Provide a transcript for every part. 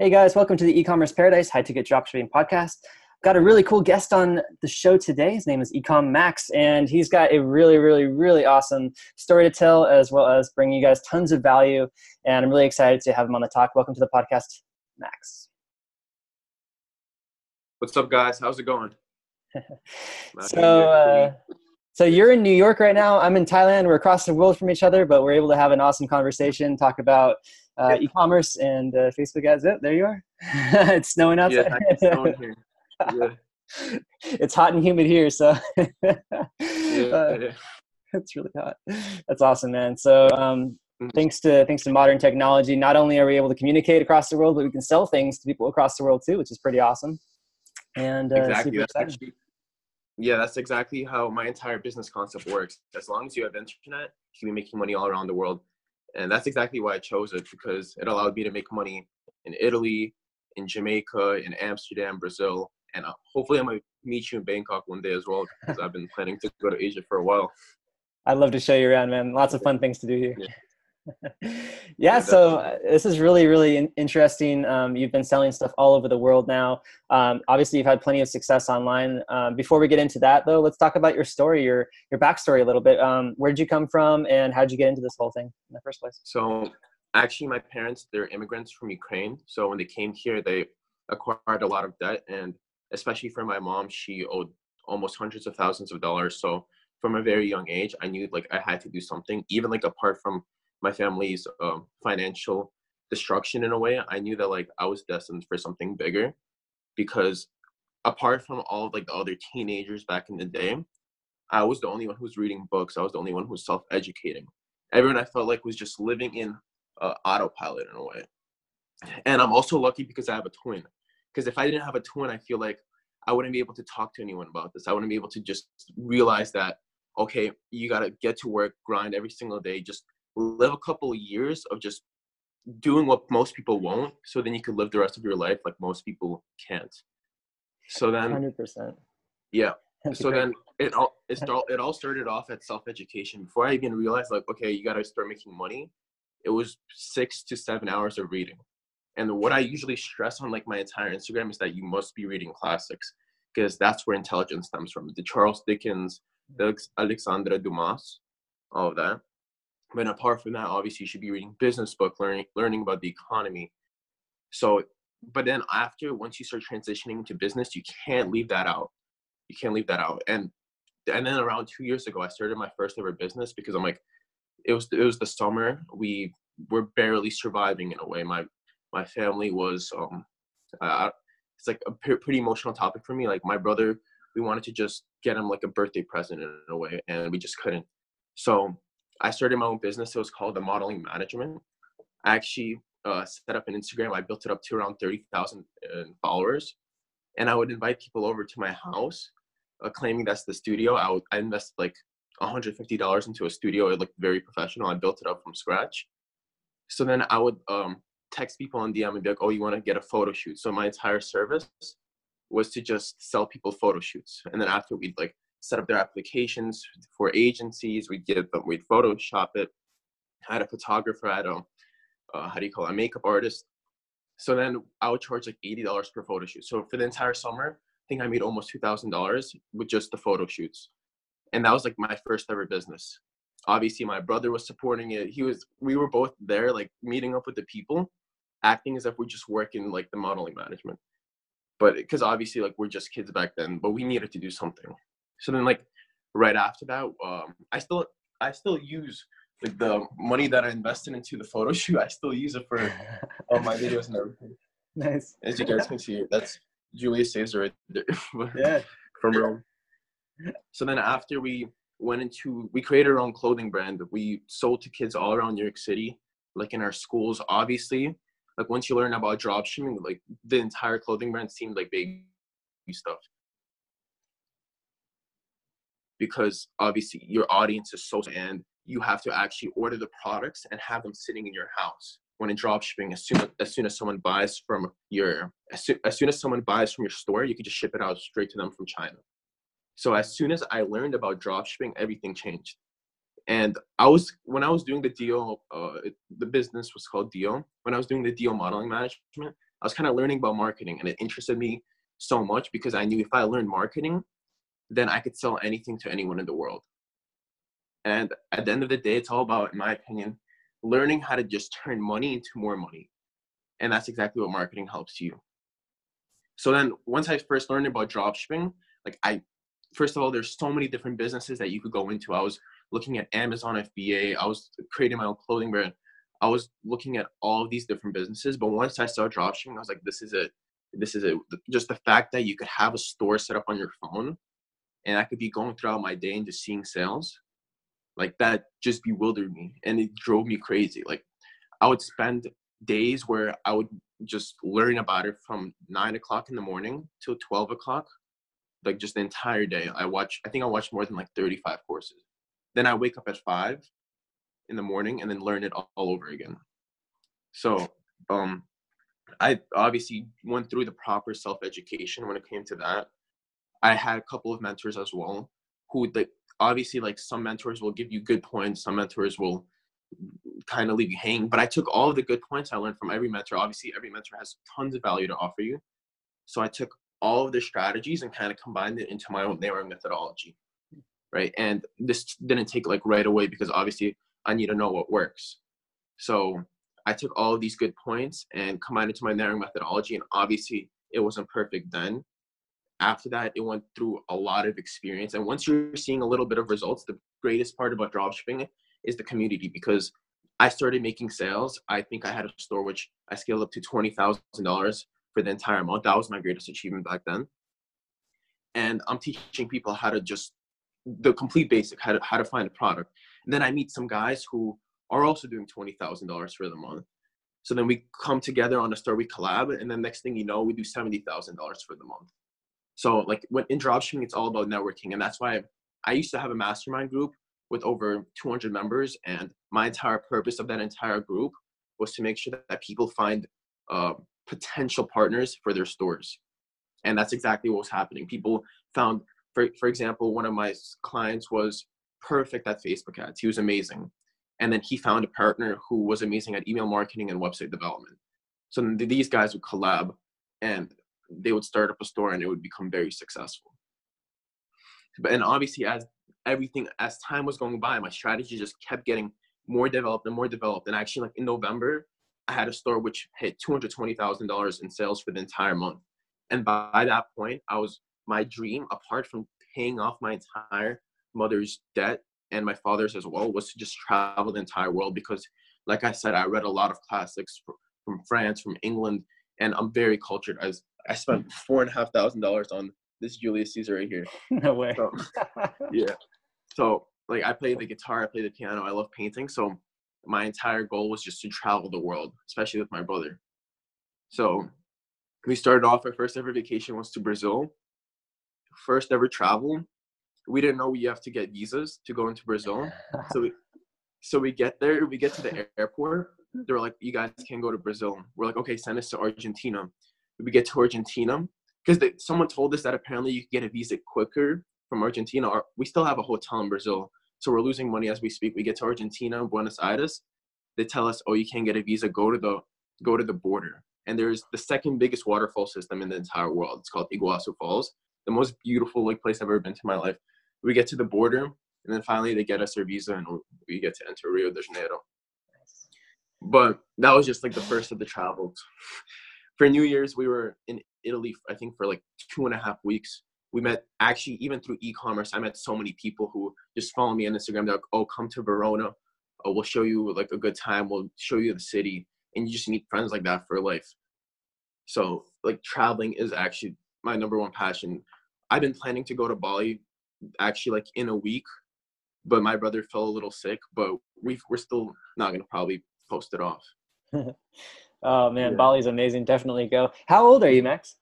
Hey guys, welcome to the e-commerce paradise high ticket dropshipping podcast. Got a really cool guest on the show today. His name is Ecom Max, and he's got a really, really, really awesome story to tell, as well as bringing you guys tons of value. And I'm really excited to have him on the talk. Welcome to the podcast, Max. What's up, guys? How's it going? so, uh, so you're in New York right now. I'm in Thailand. We're across the world from each other, but we're able to have an awesome conversation, talk about uh, e-commerce and uh, Facebook ads. Oh, there you are. it's snowing outside. Yeah, it's snowing here. Yeah. it's hot and humid here, so Yeah, uh, yeah. it's really hot. That's awesome, man. So um, Mhm. thanks to thanks to modern technology, not only are we able to communicate across the world, but we can sell things to people across the world too, which is pretty awesome. And uh, exactly. That's actually, yeah, that's exactly how my entire business concept works. As long as you have internet, you can be making money all around the world, and that's exactly why I chose it because it allowed me to make money in Italy, in Jamaica, in Amsterdam, Brazil, and uh, hopefully I might meet you in Bangkok one day as well because I've been planning to go to Asia for a while. I'd love to show you around, man. Lots of fun things to do here. Yeah. yeah, so uh, this is really, really interesting. Um, you've been selling stuff all over the world now. Um, obviously, you've had plenty of success online. Um, before we get into that, though, let's talk about your story, your your backstory a little bit. Um, where did you come from, and how did you get into this whole thing in the first place? So actually, my parents, they're immigrants from Ukraine. So when they came here, they acquired a lot of debt. And especially for my mom, she owed almost hundreds of thousands of dollars. So from a very young age, I knew like I had to do something, even like apart from my family's um, financial destruction in a way, I knew that like I was destined for something bigger because apart from all like the other teenagers back in the day, I was the only one who was reading books. I was the only one who was self-educating. Everyone I felt like was just living in uh, autopilot in a way. And I'm also lucky because I have a twin. Because if I didn't have a twin, I feel like I wouldn't be able to talk to anyone about this. I wouldn't be able to just realize that, okay, you got to get to work, grind every single day, just live a couple of years of just doing what most people won't. So then you could live the rest of your life like most people can't. So then, Hundred percent. yeah, so then it all it, start, it all started off at self-education before i even realized like okay you got to start making money it was six to seven hours of reading and what i usually stress on like my entire instagram is that you must be reading classics because that's where intelligence stems from the charles dickens the Alex- alexandra dumas all of that but apart from that obviously you should be reading business book learning learning about the economy so but then after once you start transitioning to business you can't leave that out you can't leave that out. And and then around two years ago, I started my first ever business because I'm like, it was it was the summer. We were barely surviving in a way. My my family was um, uh, it's like a pretty emotional topic for me. Like my brother, we wanted to just get him like a birthday present in a way, and we just couldn't. So I started my own business. It was called the Modeling Management. I actually uh, set up an Instagram. I built it up to around thirty thousand uh, followers, and I would invite people over to my house uh, claiming that's the studio. I would I invested like $150 into a studio. It looked very professional. I built it up from scratch. So then I would um, text people on DM and be like, "Oh, you want to get a photo shoot?" So my entire service was to just sell people photo shoots, and then after we'd like set up their applications for agencies, we'd get them, we'd Photoshop it. I had a photographer, I had a uh, how do you call it, a makeup artist. So then I would charge like eighty dollars per photo shoot. So for the entire summer, I think I made almost two thousand dollars with just the photo shoots, and that was like my first ever business. Obviously, my brother was supporting it. He was. We were both there, like meeting up with the people, acting as if we just work in like the modeling management. But because obviously, like we're just kids back then, but we needed to do something. So then, like right after that, um, I still I still use like the money that I invested into the photo shoot. I still use it for all my videos and everything. nice. As you guys can see, that's Julius Caesar right there Yeah. from Rome. So then after we went into, we created our own clothing brand. That we sold to kids all around New York City, like in our schools. Obviously, like once you learn about dropshipping, like the entire clothing brand seemed like baby stuff. Because obviously your audience is so and you have to actually order the products and have them sitting in your house. When in dropshipping, as soon as soon as someone buys from your as soon, as soon as someone buys from your store, you can just ship it out straight to them from China. So as soon as I learned about dropshipping, everything changed. And I was when I was doing the deal, uh, the business was called Deal. When I was doing the deal modeling management, I was kind of learning about marketing and it interested me so much because I knew if I learned marketing, then I could sell anything to anyone in the world. And at the end of the day, it's all about, in my opinion, learning how to just turn money into more money. And that's exactly what marketing helps you. So then once I first learned about dropshipping, like I first of all, there's so many different businesses that you could go into. I was looking at Amazon FBA, I was creating my own clothing brand. I was looking at all of these different businesses. But once I saw dropshipping, I was like, this is it. This is it. Just the fact that you could have a store set up on your phone and I could be going throughout my day and just seeing sales like that just bewildered me and it drove me crazy. Like i would spend days where i would just learn about it from nine o'clock in the morning till 12 o'clock like just the entire day. I watch i think i watched more than like 35 courses. Then i wake up at five in the morning and then learn it all, all over again. So um i obviously went through the proper self-education when it came to that i had a couple of mentors as well who like obviously like some mentors will give you good points some mentors will kind of leave you hanging but i took all of the good points i learned from every mentor. Obviously every mentor has tons of value to offer you. So i took all of the strategies and kind of combined it into my own narrowing methodology right? And this didn't take like right away because obviously i need to know what works. So i took all of these good points and combined it to my narrowing methodology and obviously it wasn't perfect then after that it went through a lot of experience and once you're seeing a little bit of results the greatest part about dropshipping is the community because i started making sales. I think i had a store which i scaled up to $20000 for the entire month. That was my greatest achievement back then. And i'm teaching people how to just the complete basic how to, how to find a product. And then i meet some guys who are also doing $20000 for the month. So then we come together on a store we collab and then next thing you know we do $70000 for the month so like when in dropshipping, it's all about networking, and that's why I used to have a mastermind group with over 200 members, and my entire purpose of that entire group was to make sure that, people find uh, potential partners for their stores, and that's exactly what was happening. People found, for for example, one of my clients was perfect at Facebook ads. He was amazing, and then he found a partner who was amazing at email marketing and website development. So these guys would collab, and they would start up a store and it would become very successful. But and obviously as everything as time was going by, my strategy just kept getting more developed and more developed. And actually like in November, I had a store which hit two hundred twenty thousand dollars in sales for the entire month. And by that point, I was my dream, apart from paying off my entire mother's debt and my father's as well, was to just travel the entire world because, like I said, I read a lot of classics from France, from England, and I'm very cultured. As I spent four and a half thousand dollars on this Julius Caesar right here. No way. So, yeah. So like I play the guitar, I play the piano, I love painting. So my entire goal was just to travel the world, especially with my brother. So we started off our first ever vacation was to Brazil. First ever travel. We didn't know we have to get visas to go into Brazil. So we so we get there, we get to the airport. They were like, You guys can't go to Brazil. We're like, okay, send us to Argentina we get to Argentina because someone told us that apparently you could get a visa quicker from Argentina. Or we still have a hotel in Brazil, so we're losing money as we speak. We get to Argentina, Buenos Aires. They tell us, "Oh, you can't get a visa. Go to the go to the border." And there's the second biggest waterfall system in the entire world. It's called Iguazu Falls, the most beautiful like place I've ever been to in my life. We get to the border, and then finally they get us our visa, and we get to enter Rio de Janeiro. But that was just like the first of the travels for New Year's, we were in Italy, I think, for like two and a half weeks. We met actually even through e-commerce. I met so many people who just follow me on Instagram. They're like, "Oh, come to Verona. Oh, we'll show you like a good time. We'll show you the city." And you just meet friends like that for life. So, like traveling is actually my number one passion. I've been planning to go to Bali actually like in a week, but my brother fell a little sick. But we we're still not gonna probably post it off. Oh man, yeah. Bali's amazing. Definitely go. How old are you, Max?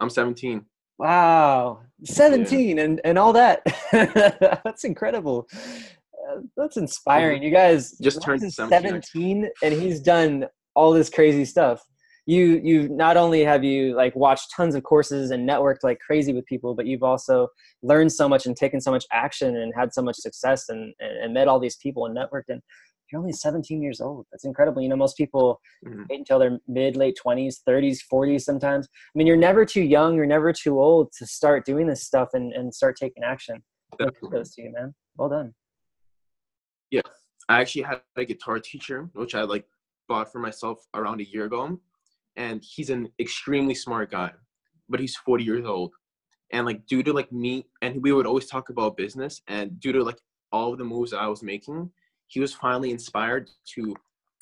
I'm 17. Wow, 17 yeah. and and all that. that's incredible. Uh, that's inspiring. You guys just turned 17, 17 and he's done all this crazy stuff. You you not only have you like watched tons of courses and networked like crazy with people, but you've also learned so much and taken so much action and had so much success and and, and met all these people and networked and you're only 17 years old. That's incredible. You know, most people Mhm. wait until they're mid, late 20s, 30s, 40s sometimes. I mean, you're never too young, you're never too old to start doing this stuff and, and start taking action. Kudos to you, man. Well done. Yeah, I actually had a guitar teacher, which I like bought for myself around a year ago, and he's an extremely smart guy, but he's 40 years old, and like due to like me, and we would always talk about business, and due to like all of the moves I was making, he was finally inspired to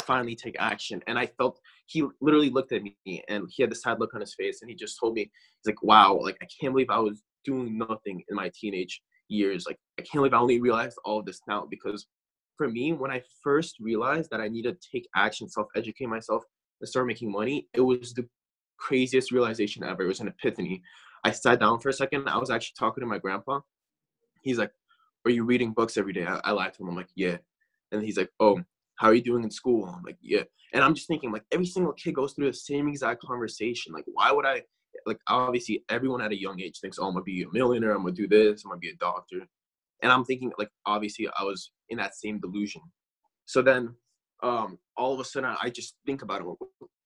finally take action, and I felt he literally looked at me and he had this sad look on his face, and he just told me, he's like, "Wow, like I can't believe I was doing nothing in my teenage years. Like I can't believe I only realized all of this now because." for me, when I first realized that I needed to take action, self educate myself, and start making money, it was the craziest realization ever. It was an epiphany. I sat down for a second. I was actually talking to my grandpa. He's like, Are you reading books every day? I, I lied to him. I'm like, Yeah. And he's like, Oh, how are you doing in school? I'm like, Yeah. And I'm just thinking, like, every single kid goes through the same exact conversation. Like, why would I? Like, obviously, everyone at a young age thinks, Oh, I'm to be a millionaire. I'm to do this. I'm to be a doctor and i'm thinking like obviously i was in that same delusion so then um all of a sudden i just think about it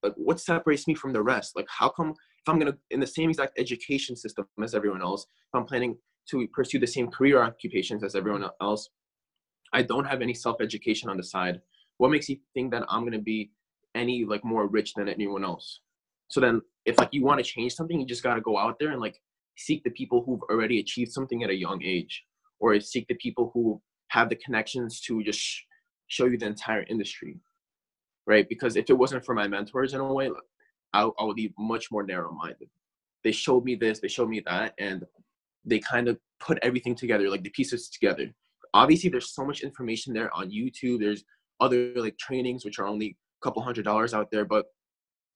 like what separates me from the rest like how come if i'm gonna in the same exact education system as everyone else if i'm planning to pursue the same career occupations as everyone else i don't have any self-education on the side. What makes you think that i'm gonna be any like more rich than anyone else? So then if like you want to change something you just got to go out there and like seek the people who've already achieved something at a young age or seek the people who have the connections to just sh- show you the entire industry right? Because if it wasn't for my mentors in a way I, I would be much more narrow-minded. They showed me this they showed me that and they kind of put everything together like the pieces together obviously there's so much information there on youtube there's other like trainings which are only a couple hundred dollars out there but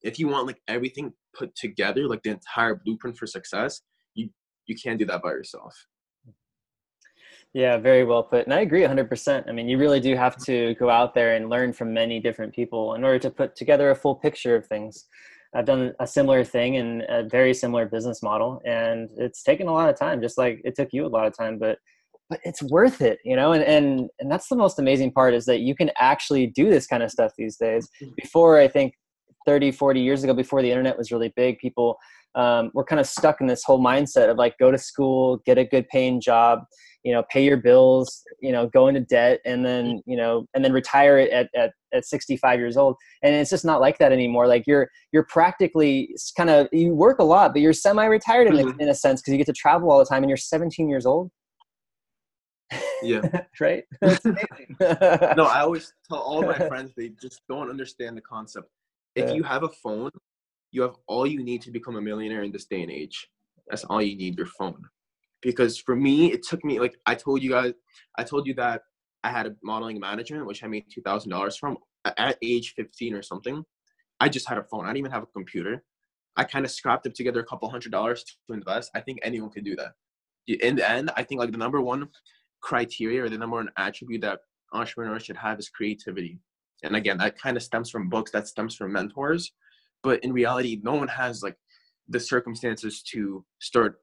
if you want like everything put together like the entire blueprint for success you you can't do that by yourself Yeah, very well put. And I agree 100%. I mean, you really do have to go out there and learn from many different people in order to put together a full picture of things. I've done a similar thing in a very similar business model, and it's taken a lot of time, just like it took you a lot of time, but but it's worth it, you know. And and and that's the most amazing part is that you can actually do this kind of stuff these days. Before, I think 30, 40 years ago, before the internet was really big, people um, were kind of stuck in this whole mindset of like go to school, get a good paying job, you know pay your bills you know go into debt and then you know and then retire at, at, at 65 years old and it's just not like that anymore like you're you're practically kind of you work a lot but you're semi-retired in, a, Mhm. in a sense because you get to travel all the time and you're 17 years old yeah right no, I always tell all my friends they just don't understand the concept. If Yeah. you have a phone, you have all you need to become a millionaire in this day and age. That's all you need, your phone. Because for me, it took me like I told you guys, I told you that I had a modeling management, which I made two thousand dollars from at age fifteen or something. I just had a phone. I didn't even have a computer. I kind of scrapped up together a couple hundred dollars to invest. I think anyone could do that. In the end, I think like the number one criteria or the number one attribute that entrepreneurs should have is creativity. And again, that kind of stems from books, that stems from mentors. But in reality, no one has like the circumstances to start.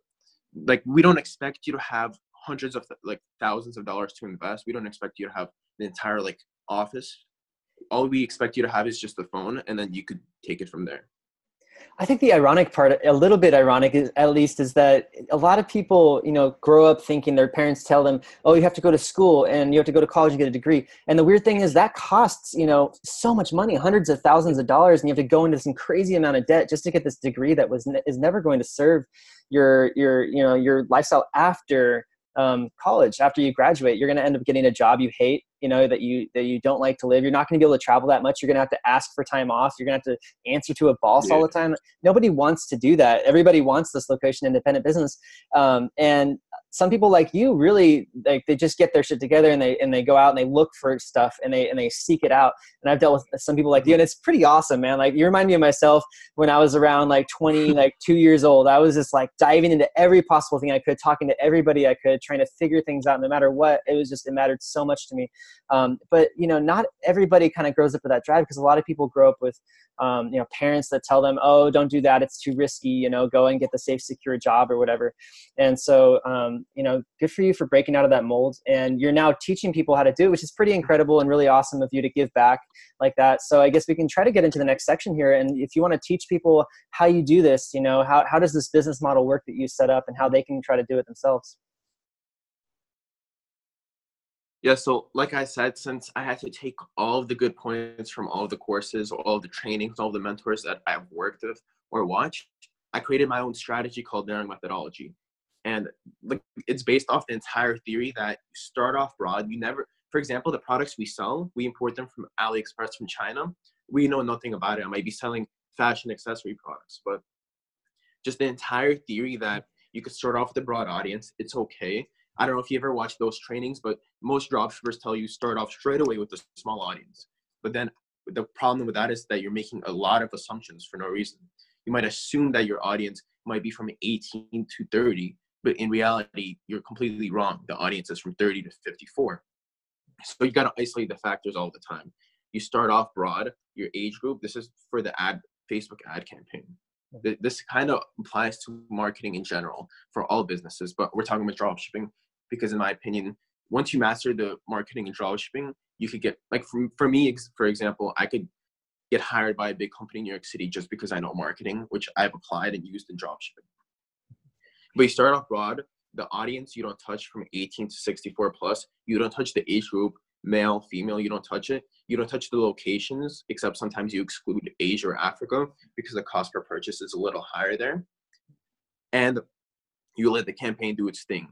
Like, we don't expect you to have hundreds of like thousands of dollars to invest. We don't expect you to have the entire like office. All we expect you to have is just the phone, and then you could take it from there. I think the ironic part, a little bit ironic, is, at least, is that a lot of people, you know, grow up thinking their parents tell them, "Oh, you have to go to school and you have to go to college and get a degree." And the weird thing is that costs, you know, so much money, hundreds of thousands of dollars, and you have to go into some crazy amount of debt just to get this degree that was is never going to serve your your you know your lifestyle after um, college. After you graduate, you're going to end up getting a job you hate, you know, that you that you don't like to live. You're not going to be able to travel that much. You're going to have to ask for time off. You're going to have to answer to a boss all the time. Nobody wants to do that. Everybody wants this location independent business. Um, and some people like you really like they just get their shit together and they and they go out and they look for stuff and they and they seek it out. And I've dealt with some people like you, and it's pretty awesome, man. Like you remind me of myself when I was around like 20, like two years old. I was just like diving into every possible thing I could, talking to everybody I could, trying to figure things out no matter what. It was just it mattered so much to me. Um, but you know, not everybody kind of grows up with that drive because a lot of people grow up with um, you know parents that tell them, "Oh, don't do that; it's too risky." You know, go and get the safe, secure job or whatever. And so, um, you know, good for you for breaking out of that mold. And you're now teaching people how to do it, which is pretty incredible and really awesome of you to give back like that. So I guess we can try to get into the next section here. And if you want to teach people how you do this, you know, how how does this business model work that you set up, and how they can try to do it themselves. Yeah, so like I said, since I had to take all of the good points from all the courses, all the trainings, all the mentors that I've worked with or watched, I created my own strategy called narrowing methodology. And like it's based off the entire theory that you start off broad. You never, for example, the products we sell, we import them from AliExpress from China. We know nothing about it. I might be selling fashion accessory products, but just the entire theory that you could start off with a broad audience. It's okay. I don't know if you ever watched those trainings, but most dropshippers tell you start off straight away with a small audience. But then the problem with that is that you're making a lot of assumptions for no reason. You might assume that your audience might be from 18 to 30, but in reality, you're completely wrong. The audience is from 30 to 54. So you got to isolate the factors all the time. You start off broad, your age group. This is for the ad Facebook ad campaign hmm. this kind of applies to marketing in general for all businesses, but we're talking about dropshipping because, in my opinion, once you master the marketing and dropshipping, you could get like for, for me, for example, I could get hired by a big company in New York City just because I know marketing, which I've applied and used in dropshipping. But you start off broad, the audience you don't touch from 18 to 64 plus, you don't touch the age group, male, female, you don't touch it. You don't touch the locations, except sometimes you exclude Asia or Africa because the cost per purchase is a little higher there. And you let the campaign do its thing.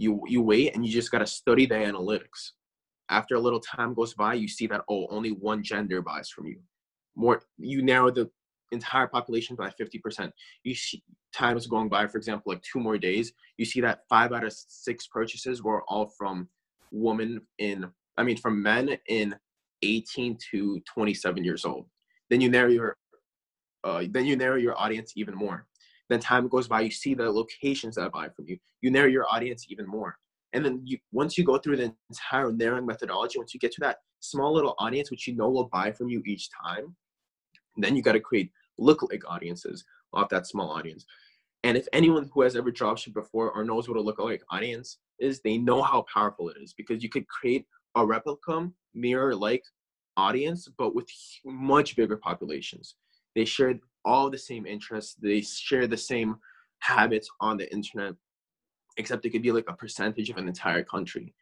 You you wait and you just gotta study the analytics. After a little time goes by, you see that oh, only one gender buys from you. More you narrow the entire population by 50%. You see times going by, for example, like two more days, you see that five out of six purchases were all from women in I mean, from men in 18 to 27 years old. Then you narrow your, uh, then you narrow your audience even more. Then time goes by, you see the locations that buy from you. You narrow your audience even more. And then you, once you go through the entire narrowing methodology, once you get to that small little audience, which you know will buy from you each time, then you got to create lookalike audiences off that small audience. And if anyone who has ever dropshipped before or knows what a lookalike audience is, they know how powerful it is because you could create a replica mirror like audience, but with much bigger populations. They share all the same interests, they share the same habits on the internet, except it could be like a percentage of an entire country.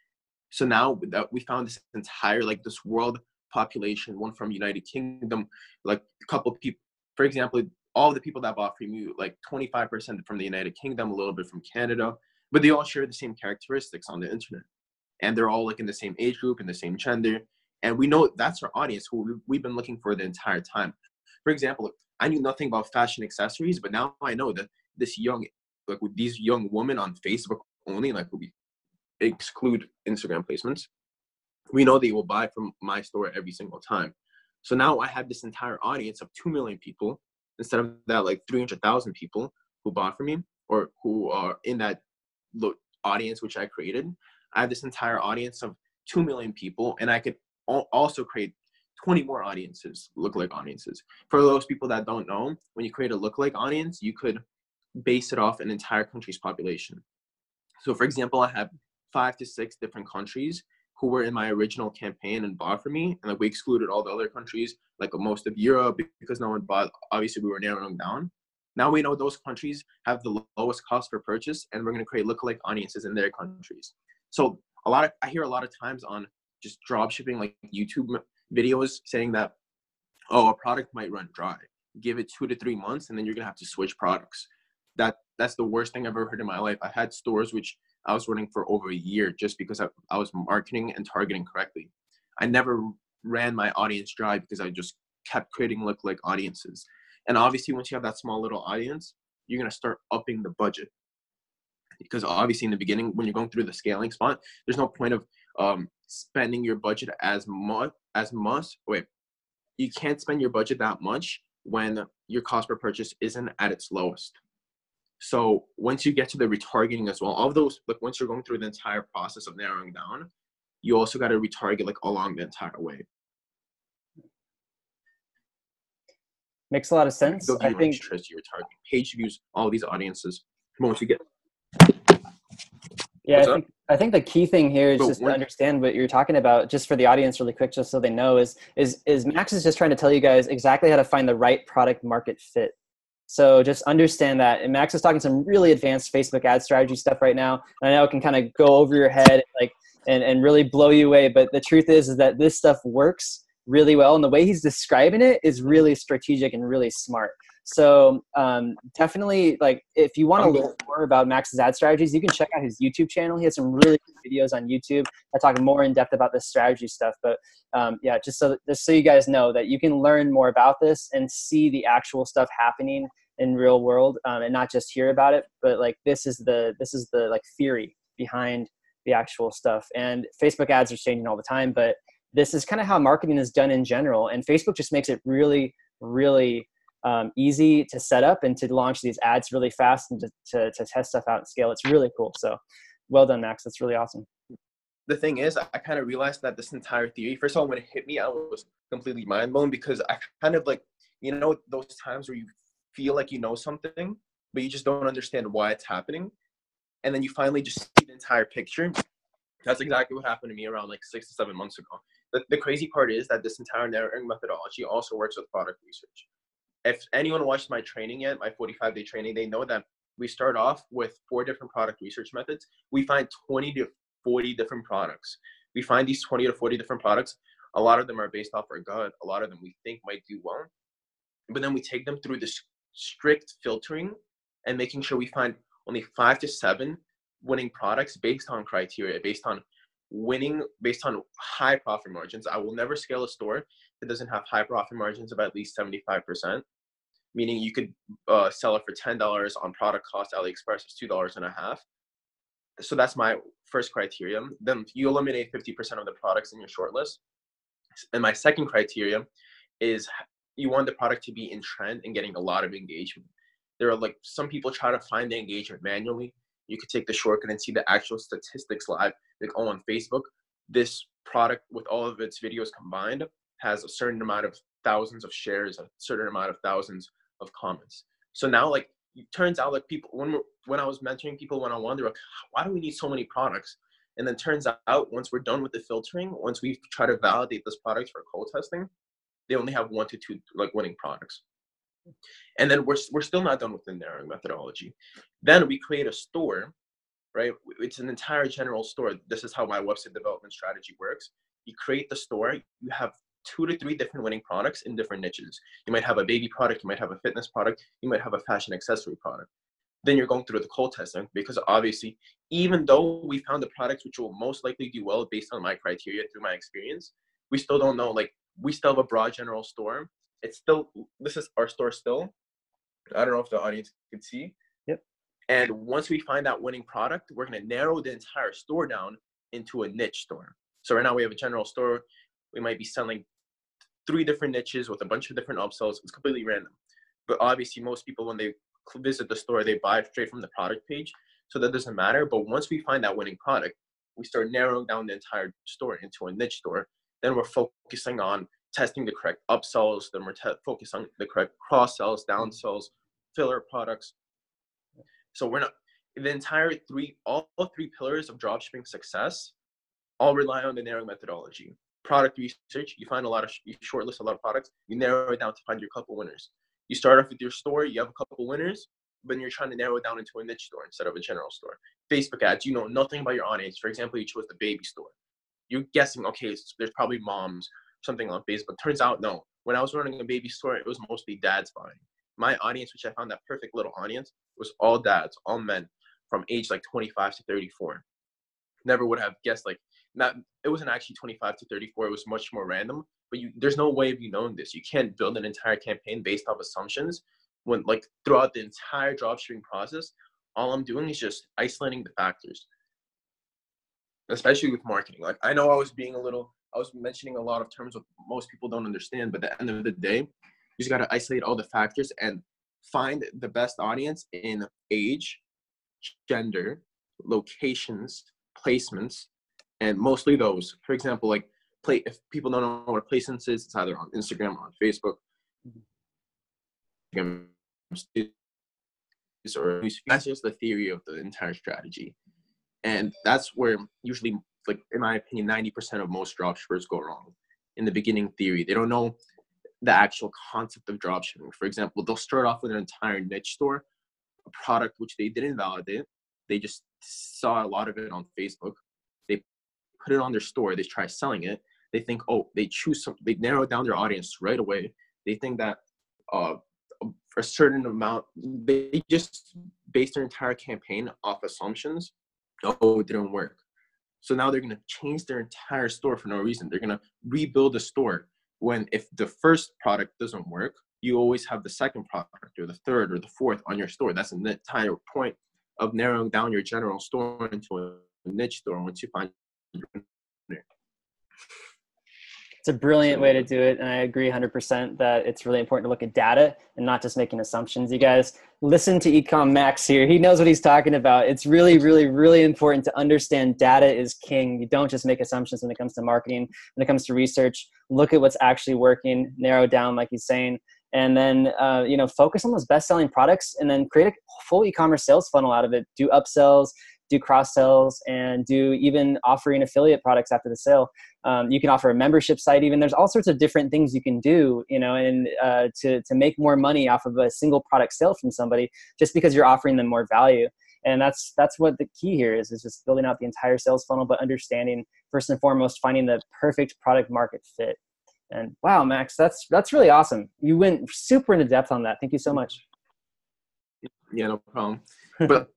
So now that we found this entire like this world population, one from United Kingdom, like a couple people, for example, all the people that bought from you, like 25% from the United Kingdom, a little bit from Canada, but they all share the same characteristics on the internet. And they're all like in the same age group and the same gender. And we know that's our audience who we've been looking for the entire time for example i knew nothing about fashion accessories but now i know that this young like with these young women on facebook only like we exclude instagram placements. We know they will buy from my store every single time. So now i have this entire audience of 2 million people instead of that like 300000 people who bought from me or who are in that audience which i created. I have this entire audience of 2 million people, and I could also create 20 more audiences, lookalike audiences. For those people that don't know, when you create a lookalike audience, you could base it off an entire country's population. So, for example, I have five to six different countries who were in my original campaign and bought for me, and like we excluded all the other countries, like most of Europe, because no one bought. Obviously, we were narrowing down. Now we know those countries have the lowest cost for purchase, and we're going to create lookalike audiences in their countries. So a lot of I hear a lot of times on just drop shipping like YouTube videos saying that oh a product might run dry. Give it two to three months and then you're gonna have to switch products. That that's the worst thing I've ever heard in my life. I had stores which I was running for over a year just because I, I was marketing and targeting correctly. I never ran my audience dry because I just kept creating lookalike audiences. And obviously once you have that small little audience, you're gonna start upping the budget because obviously in the beginning when you're going through the scaling spot there's no point of um, spending your budget as much as much wait you can't spend your budget that much when your cost per purchase isn't at its lowest so once you get to the retargeting as well all of those like once you're going through the entire process of narrowing down you also got to retarget like along the entire way. Makes a lot of sense. I think interest, your target page views, all these audiences. Once you get yeah, I think, I think the key thing here is but just to understand what you're talking about, just for the audience, really quick, just so they know, is is is Max is just trying to tell you guys exactly how to find the right product market fit. So just understand that. And Max is talking some really advanced Facebook ad strategy stuff right now. And I know it can kind of go over your head, like and and really blow you away. But the truth is, is that this stuff works really well, and the way he's describing it is really strategic and really smart. So um, definitely, like if you want to learn more about Max's ad strategies, you can check out his YouTube channel. He has some really good videos on YouTube that talk more in depth about this strategy stuff. But um, yeah, just so just so you guys know that you can learn more about this and see the actual stuff happening in real world, um, and not just hear about it. But like this is the this is the like theory behind the actual stuff. And Facebook ads are changing all the time, but this is kind of how marketing is done in general. And Facebook just makes it really, really um, easy to set up and to launch these ads really fast and to, to, to test stuff out and scale. It's really cool. So well done, Max. That's really awesome. The thing is, I kind of realized that this entire theory, first of all, when it hit me, I was completely mind blown because I kind of like, you know, those times where you feel like you know something, but you just don't understand why it's happening. And then you finally just see the entire picture. That's exactly what happened to me around like six to seven months ago. The, the crazy part is that this entire narrowing methodology also works with product research if anyone watched my training yet, my 45 day training, they know that we start off with four different product research methods. We find 20 to 40 different products. We find these 20 to 40 different products. A lot of them are based off our gut. A lot of them we think might do well. But then we take them through this strict filtering and making sure we find only five to seven winning products based on criteria, based on winning, based on high profit margins. I will never scale a store that doesn't have high profit margins of at least 75% meaning you could uh, sell it for ten dollars on product cost. AliExpress is two dollars and a half. So that's my first criterion. Then you eliminate fifty percent of the products in your shortlist. And my second criteria is you want the product to be in trend and getting a lot of engagement. There are like some people try to find the engagement manually. You could take the shortcut and see the actual statistics live. Like oh, on Facebook, this product with all of its videos combined has a certain amount of thousands of shares, a certain amount of thousands of comments. So now, like, it turns out like people when when I was mentoring people one on one, they're like, why do we need so many products? And then turns out once we're done with the filtering, once we try to validate this product for cold testing, they only have one to two like winning products. And then we're we're still not done with the narrowing methodology. Then we create a store, right? It's an entire general store. This is how my website development strategy works. You create the store, you have two to three different winning products in different niches. You might have a baby product, you might have a fitness product, you might have a fashion accessory product. Then you're going through the cold testing because obviously, even though we found the products which will most likely do well based on my criteria through my experience, we still don't know. Like, we still have a broad general store. It's still, this is our store still. I don't know if the audience can see. Yep. And once we find that winning product, we're going to narrow the entire store down into a niche store. So right now we have a general store. We might be selling three different niches with a bunch of different upsells. It's completely random. But obviously, most people, when they visit the store, they buy straight from the product page. So that doesn't matter. But once we find that winning product, we start narrowing down the entire store into a niche store. Then we're focusing on testing the correct upsells. Then we're te- focused on the correct cross sells, down sells, filler products. So we're not the entire three, all three pillars of dropshipping success all rely on the narrowing methodology product research, you find a lot of, you shortlist a lot of products, you narrow it down to find your couple winners. You start off with your store, you have a couple winners, but you're trying to narrow it down into a niche store instead of a general store. Facebook ads, you know nothing about your audience. For example, you chose the baby store. You're guessing, okay, there's probably moms, something on Facebook. Turns out, no. When I was running a baby store, it was mostly dads buying. My audience, which I found that perfect little audience, was all dads, all men from age like 25 to 34. Never would have guessed like not it wasn't actually 25 to 34 it was much more random but you there's no way of you knowing this. You can't build an entire campaign based off assumptions when like throughout the entire dropshipping process all i'm doing is just isolating the factors. Especially with marketing. Like i know i was being a little i was mentioning a lot of terms that most people don't understand but at the end of the day you just got to isolate all the factors and find the best audience in age gender locations placements and mostly those. For example, like play if people don't know what a placements is, it's either on Instagram or on Facebook. Or that's just the theory of the entire strategy, and that's where usually, like in my opinion, ninety percent of most dropshippers go wrong. In the beginning theory, they don't know the actual concept of dropshipping. For example, they'll start off with an entire niche store, a product which they didn't validate. They just saw a lot of it on Facebook. Put it on their store. They try selling it. They think, oh, they choose some. They narrow down their audience right away. They think that uh, a certain amount, they just base their entire campaign off assumptions. Oh, it didn't work. So now they're going to change their entire store for no reason. They're going to rebuild the store when if the first product doesn't work, you always have the second product or the third or the fourth on your store. That's an entire point of narrowing down your general store into a niche store once you find it's a brilliant way to do it and i agree 100% that it's really important to look at data and not just making assumptions you guys. Listen to ecom max here. He knows what he's talking about. It's really really really important to understand data is king. You don't just make assumptions when it comes to marketing when it comes to research. Look at what's actually working narrow down like he's saying. And then uh, you know focus on those best selling products and then create a full e-commerce sales funnel out of it. Do upsells do cross sells and do even offering affiliate products after the sale. Um, you can offer a membership site even. There's all sorts of different things you can do you know and uh, to, to make more money off of a single product sale from somebody just because you're offering them more value. And that's that's what the key here is is just building out the entire sales funnel but understanding first and foremost finding the perfect product market fit. And wow max that's that's really awesome. You went super into depth on that. Thank you so much. Yeah no problem. But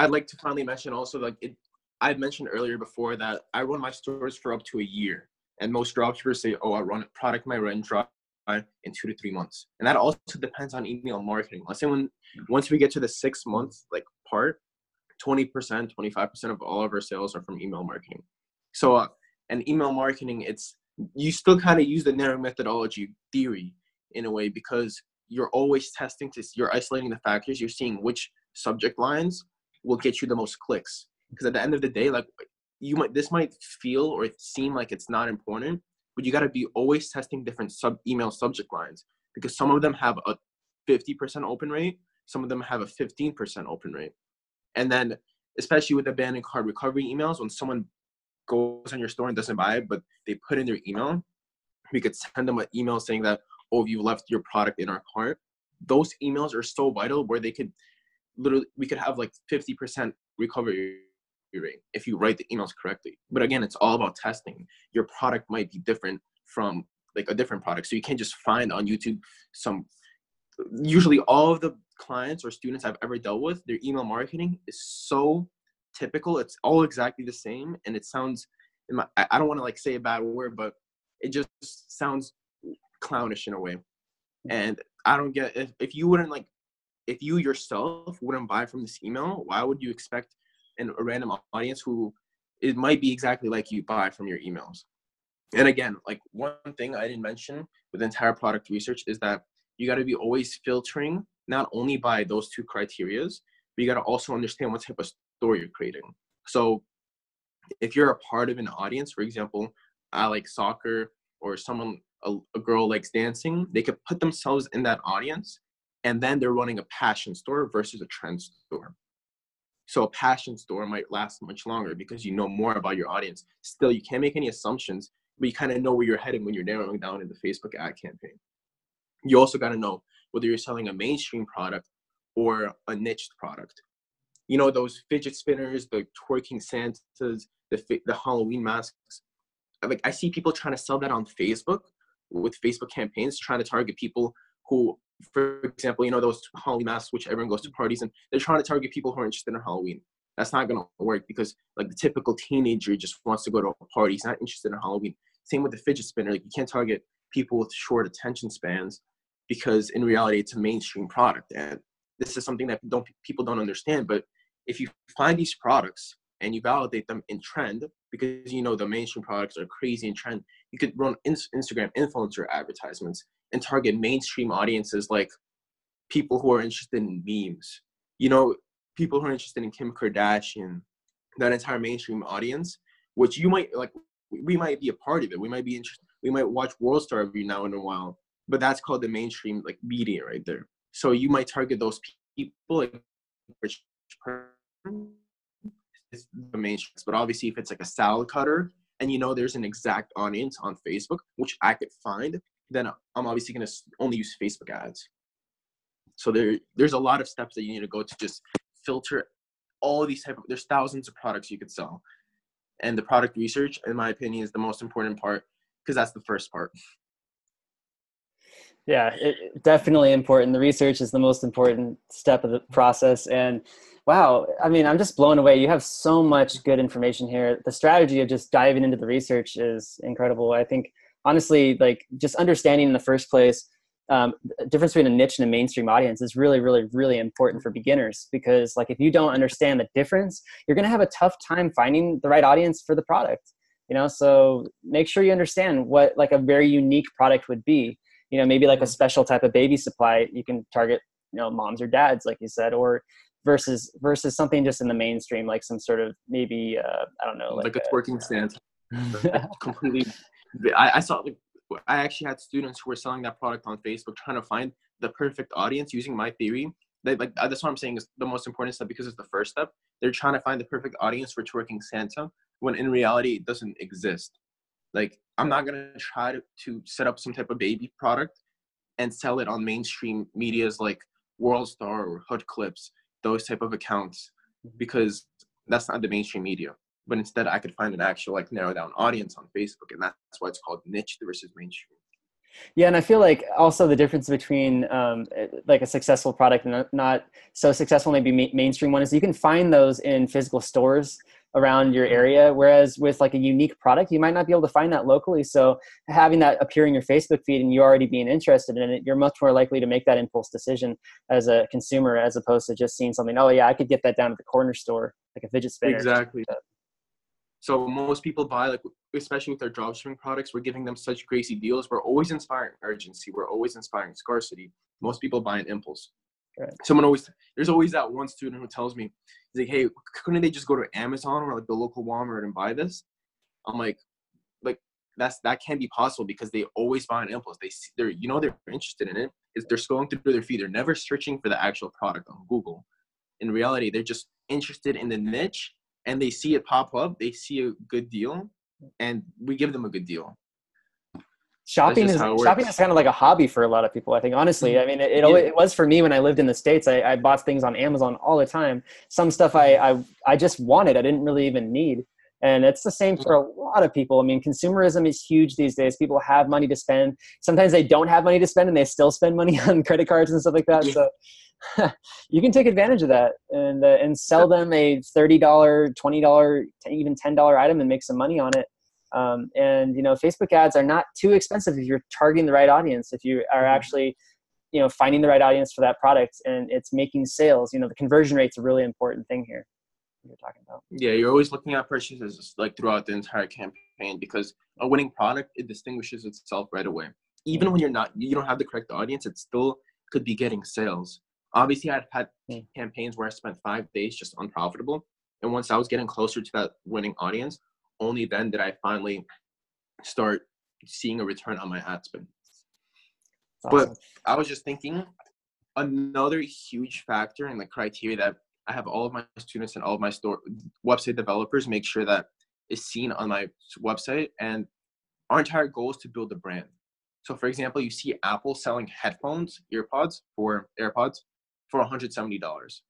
I'd like to finally mention also like it. I mentioned earlier before that I run my stores for up to a year, and most dropshippers say, "Oh, I run a product my run drop in two to three months," and that also depends on email marketing. Let's say when once we get to the six months like part, twenty percent, twenty five percent of all of our sales are from email marketing. So, uh, and email marketing, it's you still kind of use the narrow methodology theory in a way because you're always testing to you're isolating the factors you're seeing which subject lines will get you the most clicks. Because at the end of the day, like you might this might feel or seem like it's not important, but you got to be always testing different sub email subject lines because some of them have a 50% open rate, some of them have a 15% open rate. And then especially with abandoned cart recovery emails, when someone goes on your store and doesn't buy it, but they put in their email, we could send them an email saying that, oh, you left your product in our cart. Those emails are so vital where they could literally we could have like 50% recovery rate if you write the emails correctly. But again, it's all about testing. Your product might be different from like a different product. So you can't just find on YouTube some usually all of the clients or students I've ever dealt with, their email marketing is so typical. It's all exactly the same. And it sounds my, I don't want to like say a bad word, but it just sounds clownish in a way. And I don't get if, if you wouldn't like if you yourself wouldn't buy from this email, why would you expect an, a random audience who it might be exactly like you buy from your emails? And again, like one thing I didn't mention with entire product research is that you got to be always filtering not only by those two criterias, but you got to also understand what type of story you're creating. So if you're a part of an audience, for example, I like soccer or someone a, a girl likes dancing, they could put themselves in that audience and then they're running a passion store versus a trend store. So a passion store might last much longer because you know more about your audience. Still, you can't make any assumptions, but you kind of know where you're heading when you're narrowing down in the Facebook ad campaign. You also got to know whether you're selling a mainstream product or a niche product. You know those fidget spinners, the twerking Santas, the the Halloween masks. Like I see people trying to sell that on Facebook with Facebook campaigns, trying to target people who for example, you know, those Halloween masks, which everyone goes to parties and they're trying to target people who are interested in Halloween. That's not gonna work because like the typical teenager just wants to go to a party. He's not interested in Halloween. Same with the fidget spinner. Like you can't target people with short attention spans because in reality it's a mainstream product. And this is something that don't people don't understand. But if you find these products and you validate them in trend, because you know the mainstream products are crazy in trend, you could run Instagram influencer advertisements and target mainstream audiences like people who are interested in memes. You know, people who are interested in Kim Kardashian, that entire mainstream audience which you might like. We might be a part of it. We might be interested. We might watch World Star every now and a while, but that's called the mainstream like media right there. So you might target those people like is the mainstream. But obviously, if it's like a salad cutter and you know there's an exact audience on Facebook, which I could find, then I'm obviously going to only use Facebook ads. So there, there's a lot of steps that you need to go to just filter all these type of. There's thousands of products you could sell, and the product research, in my opinion, is the most important part because that's the first part. Yeah, it, definitely important. The research is the most important step of the process, and wow, I mean, I'm just blown away. You have so much good information here. The strategy of just diving into the research is incredible. I think honestly, like just understanding in the first place um, difference between a niche and a mainstream audience is really really really important for beginners because like if you don't understand the difference you're going to have a tough time finding the right audience for the product you know? So make sure you understand what like a very unique product would be you know maybe like a special type of baby supply you can target you know moms or dads like you said or versus versus something just in the mainstream like some sort of maybe uh, i don't know like, like a, twerking Santa. Completely I, I saw like I actually had students who were selling that product on Facebook trying to find the perfect audience using my theory. They, like that's what I'm saying is the most important step because it's the first step. They're trying to find the perfect audience for twerking Santa when in reality it doesn't exist. Like I'm not gonna try to, to set up some type of baby product and sell it on mainstream medias like World Star or Hood Clips, those type of accounts, mm-hmm. because that's not the mainstream media but instead I could find an actual like narrow down audience on Facebook, and that's why it's called niche versus mainstream. Yeah, and I feel like also the difference between um, like a successful product and not so successful, maybe ma- mainstream one, is you can find those in physical stores around your area. Whereas with like a unique product, you might not be able to find that locally. So having that appear in your Facebook feed and you already being interested in it, you're much more likely to make that impulse decision as a consumer as opposed to just seeing something. Oh yeah, I could get that down at the corner store, like a fidget spinner. Exactly. So most people buy like, especially with their dropshipping products, we're giving them such crazy deals. We're always inspiring urgency. We're always inspiring scarcity. Most people buy an impulse. Right. Someone always there's always that one student who tells me, he's like, hey, couldn't they just go to Amazon or like the local Walmart and buy this? I'm like, like that's that can't be possible because they always buy an impulse. They see, they're you know they're interested in it. Is they're scrolling through their feed. They're never searching for the actual product on Google. In reality, they're just interested in the niche and they see it pop up, they see a good deal, and we give them a good deal. Shopping is shopping is kind of like a hobby for a lot of people. I think honestly, mm-hmm. I mean, it, it, yeah. it was for me when I lived in the states. I, I, bought things on Amazon all the time. Some stuff I, I I just wanted, I didn't really even need. And it's the same for a lot of people. I mean, consumerism is huge these days. People have money to spend. Sometimes they don't have money to spend and they still spend money on credit cards and stuff like that. So you can take advantage of that and uh, and sell them a thirty dollar, twenty dollar, even ten dollar item and make some money on it. Um, and you know, Facebook ads are not too expensive if you're targeting the right audience. If you are mm-hmm. actually, you know, finding the right audience for that product and it's making sales. You know, the conversion rate's a really important thing here. You're talking about. Yeah, you're always looking at purchases like throughout the entire campaign because a winning product it distinguishes itself right away. Even mm-hmm. when you're not, you don't have the correct audience, it still could be getting sales Obviously, I've had mm. campaigns where I spent five days just unprofitable. And once I was getting closer to that winning audience, only then did I finally start seeing a return on my ad spend. Awesome. But I was just thinking another huge factor and the criteria that I have all of my students and all of my store website developers make sure that is seen on my website. And our entire goal is to build a brand. So, for example, you see Apple selling headphones, earpods for AirPods for $170.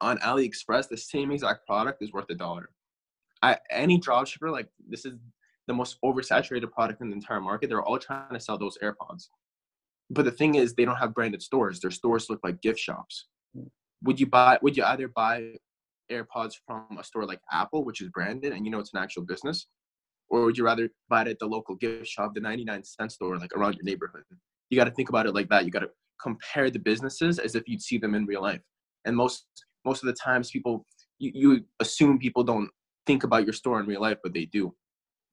On AliExpress, the same exact product is worth a dollar. I, any dropshipper, like this is the most oversaturated product in the entire market. They're all trying to sell those AirPods. But the thing is, they don't have branded stores. Their stores look like gift shops. Would you buy? Would you either buy AirPods from a store like Apple, which is branded and you know it's an actual business, or would you rather buy it at the local gift shop, the 99 cent store, like around your neighborhood? You got to think about it like that. You got to compare the businesses as if you'd see them in real life. And most most of the times, people you, you assume people don't think about your store in real life, but they do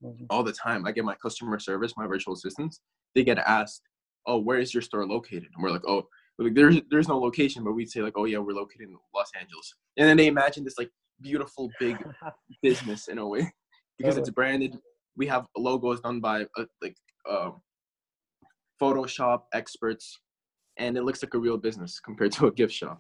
mm-hmm. all the time. I get my customer service, my virtual assistants, they get asked, "Oh, where is your store located?" And we're like, "Oh." Like, there's there's no location, but we'd say like, oh yeah, we're located in Los Angeles, and then they imagine this like beautiful big business in a way, because it's branded. We have logos done by uh, like uh, Photoshop experts, and it looks like a real business compared to a gift shop.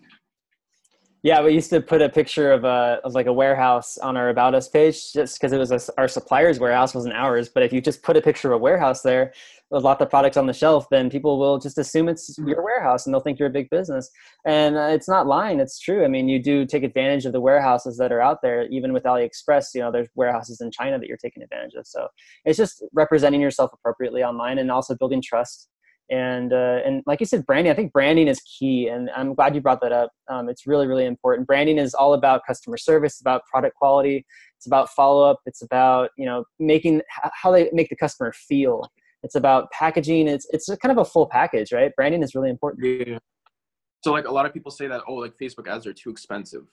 Yeah, we used to put a picture of a of like a warehouse on our about us page just because it was a, our supplier's warehouse wasn't ours. But if you just put a picture of a warehouse there with lots of products on the shelf, then people will just assume it's mm-hmm. your warehouse and they'll think you're a big business. And uh, it's not lying; it's true. I mean, you do take advantage of the warehouses that are out there, even with AliExpress. You know, there's warehouses in China that you're taking advantage of. So it's just representing yourself appropriately online and also building trust and uh, and like you said branding i think branding is key and i'm glad you brought that up. Um, it's really really important. Branding is all about customer service about product quality it's about follow-up it's about you know making how they make the customer feel. It's about packaging it's it's kind of a full package right? Branding is really important. Yeah. so like a lot of people say that oh like facebook ads are too expensive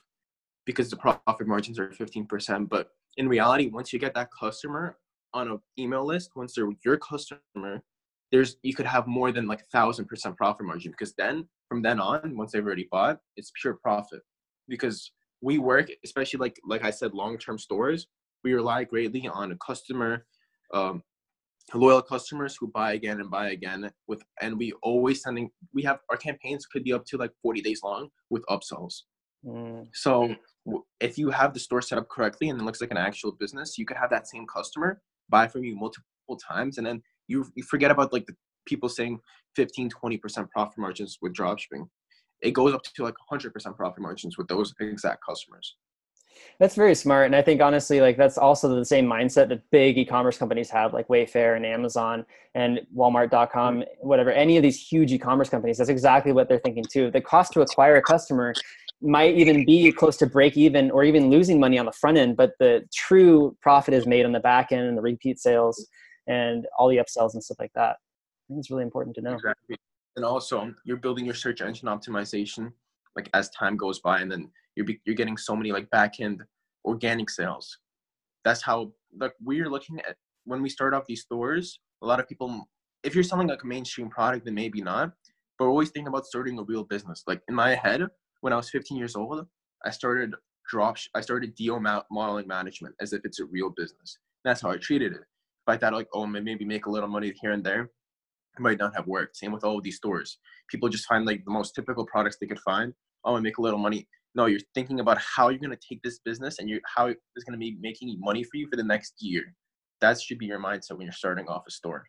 because the profit margins are 15% but in reality once you get that customer on an email list once they're your customer there's you could have more than like a thousand percent profit margin because then from then on once they've already bought it's pure profit because we work especially like like i said long-term stores we rely greatly on a customer um, loyal customers who buy again and buy again with and we always sending we have our campaigns could be up to like 40 days long with upsells mm. so if you have the store set up correctly and it looks like an actual business you could have that same customer buy from you multiple times and then you, you forget about like the people saying 15 20% profit margins with dropshipping. It goes up to like 100% profit margins with those exact customers. That's very smart and i think honestly like that's also the same mindset that big e-commerce companies have like wayfair and amazon and walmart.com whatever any of these huge e-commerce companies. That's exactly what they're thinking too. The cost to acquire a customer might even be close to break even or even losing money on the front end but the true profit is made on the back end and the repeat sales and all the upsells and stuff like that. I think it's really important to know. Exactly. And also, um, you're building your search engine optimization like as time goes by, and then you're you're getting so many like back end organic sales. That's how like we're looking at when we start off these stores. A lot of people, if you're selling like a mainstream product, then maybe not. But always thinking about starting a real business. Like in my head, when I was 15 years old, I started drop. I started deal modeling management as if it's a real business. That's how I treated it thought like, oh, maybe make a little money here and there, it might not have worked. Same with all of these stores. People just find like the most typical products they could find. Oh, and make a little money. No, you're thinking about how you're gonna take this business and you're, how it's gonna be making money for you for the next year. That should be your mindset when you're starting off a store.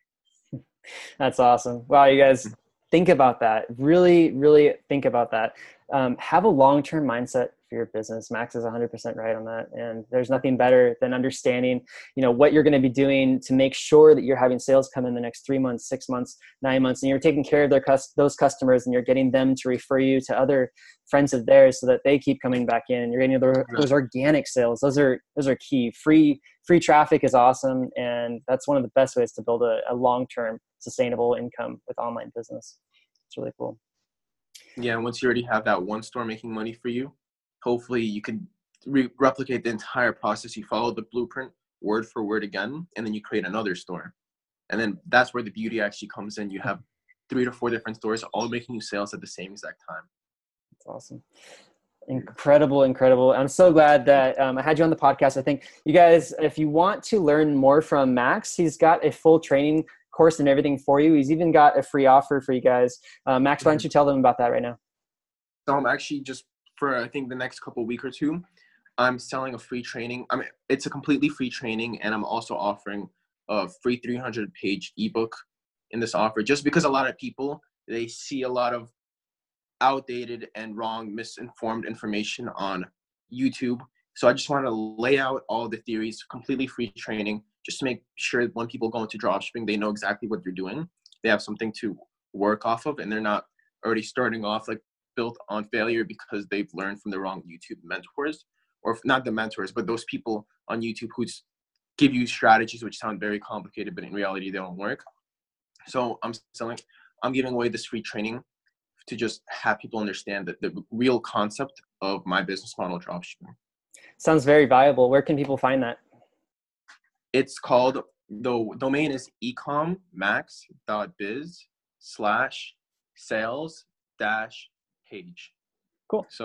That's awesome. Wow, you guys think about that. Really, really think about that. Um, have a long-term mindset for your business. Max is 100% right on that. And there's nothing better than understanding, you know, what you're going to be doing to make sure that you're having sales come in the next three months, six months, nine months, and you're taking care of their those customers and you're getting them to refer you to other friends of theirs so that they keep coming back in. You're getting those organic sales. Those are those are key. Free free traffic is awesome, and that's one of the best ways to build a, a long-term sustainable income with online business. It's really cool. Yeah, once you already have that one store making money for you, hopefully you can re- replicate the entire process. You follow the blueprint word for word again, and then you create another store. And then that's where the beauty actually comes in. You have three to four different stores all making you sales at the same exact time. That's awesome. Incredible, incredible. I'm so glad that um, I had you on the podcast. I think you guys, if you want to learn more from Max, he's got a full training course and everything for you. He's even got a free offer for you guys. Uh, Max, why don't mm-hmm. you tell them about that right now? So I'm actually just for I think the next couple week or two, I'm selling a free training. I mean, it's a completely free training, and I'm also offering a free 300 page ebook in this offer. Just because a lot of people they see a lot of outdated and wrong, misinformed information on YouTube. So I just want to lay out all the theories, completely free training, just to make sure when people go into dropshipping, they know exactly what they're doing. They have something to work off of, and they're not already starting off like built on failure because they've learned from the wrong YouTube mentors, or not the mentors, but those people on YouTube who give you strategies which sound very complicated, but in reality they don't work. So I'm selling, I'm giving away this free training to just have people understand that the real concept of my business model dropshipping. Sounds very viable. Where can people find that? It's called the domain is ecommax.biz slash sales dash page. Cool. So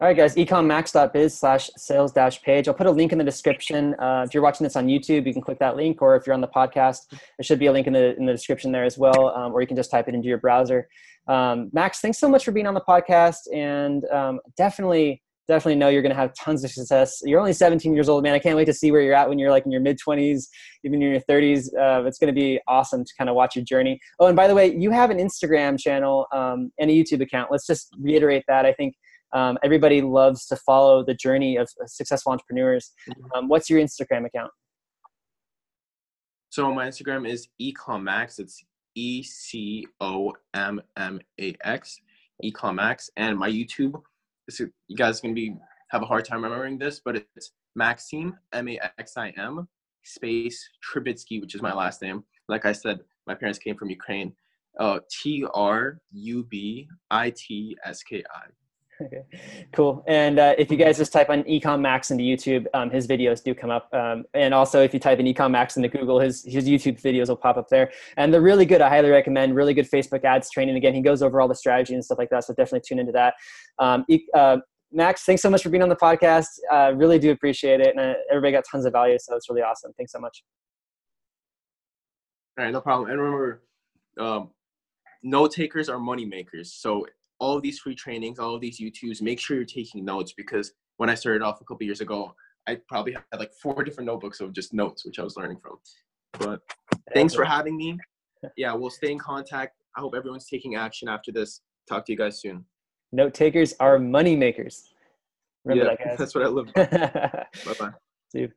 All right, guys, ecommax.biz slash sales dash page. I'll put a link in the description. Uh, if you're watching this on YouTube, you can click that link, or if you're on the podcast, there should be a link in the, in the description there as well, um, or you can just type it into your browser. Um, Max, thanks so much for being on the podcast, and um, definitely, definitely know you're going to have tons of success. You're only 17 years old, man. I can't wait to see where you're at when you're like in your mid 20s, even in your 30s. Uh, it's going to be awesome to kind of watch your journey. Oh, and by the way, you have an Instagram channel um, and a YouTube account. Let's just reiterate that. I think um, everybody loves to follow the journey of successful entrepreneurs. Mm-hmm. Um, what's your Instagram account? So my Instagram is ecommax. It's E C O M M A X, ecommax, and my YouTube. This is, you guys gonna be have a hard time remembering this, but it's Maxim M A X I M space Trubitski, which is my last name. Like I said, my parents came from Ukraine. Uh, T R U B I T S K I. Okay, cool. And uh, if you guys just type on Ecom Max into YouTube, um, his videos do come up. Um, and also, if you type in Ecom Max into Google, his his YouTube videos will pop up there. And they're really good. I highly recommend. Really good Facebook ads training. Again, he goes over all the strategy and stuff like that. So definitely tune into that. Um, uh, Max, thanks so much for being on the podcast. Uh, really do appreciate it, and uh, everybody got tons of value. So it's really awesome. Thanks so much. All right, no problem. And remember, um, note takers are money makers. So all of these free trainings, all of these YouTubes, make sure you're taking notes because when I started off a couple years ago, I probably had like four different notebooks of just notes, which I was learning from. But thanks for having me. Yeah, we'll stay in contact. I hope everyone's taking action after this. Talk to you guys soon. Note takers are money makers. Remember yeah, that, guys. That's what I live by. bye bye. See you.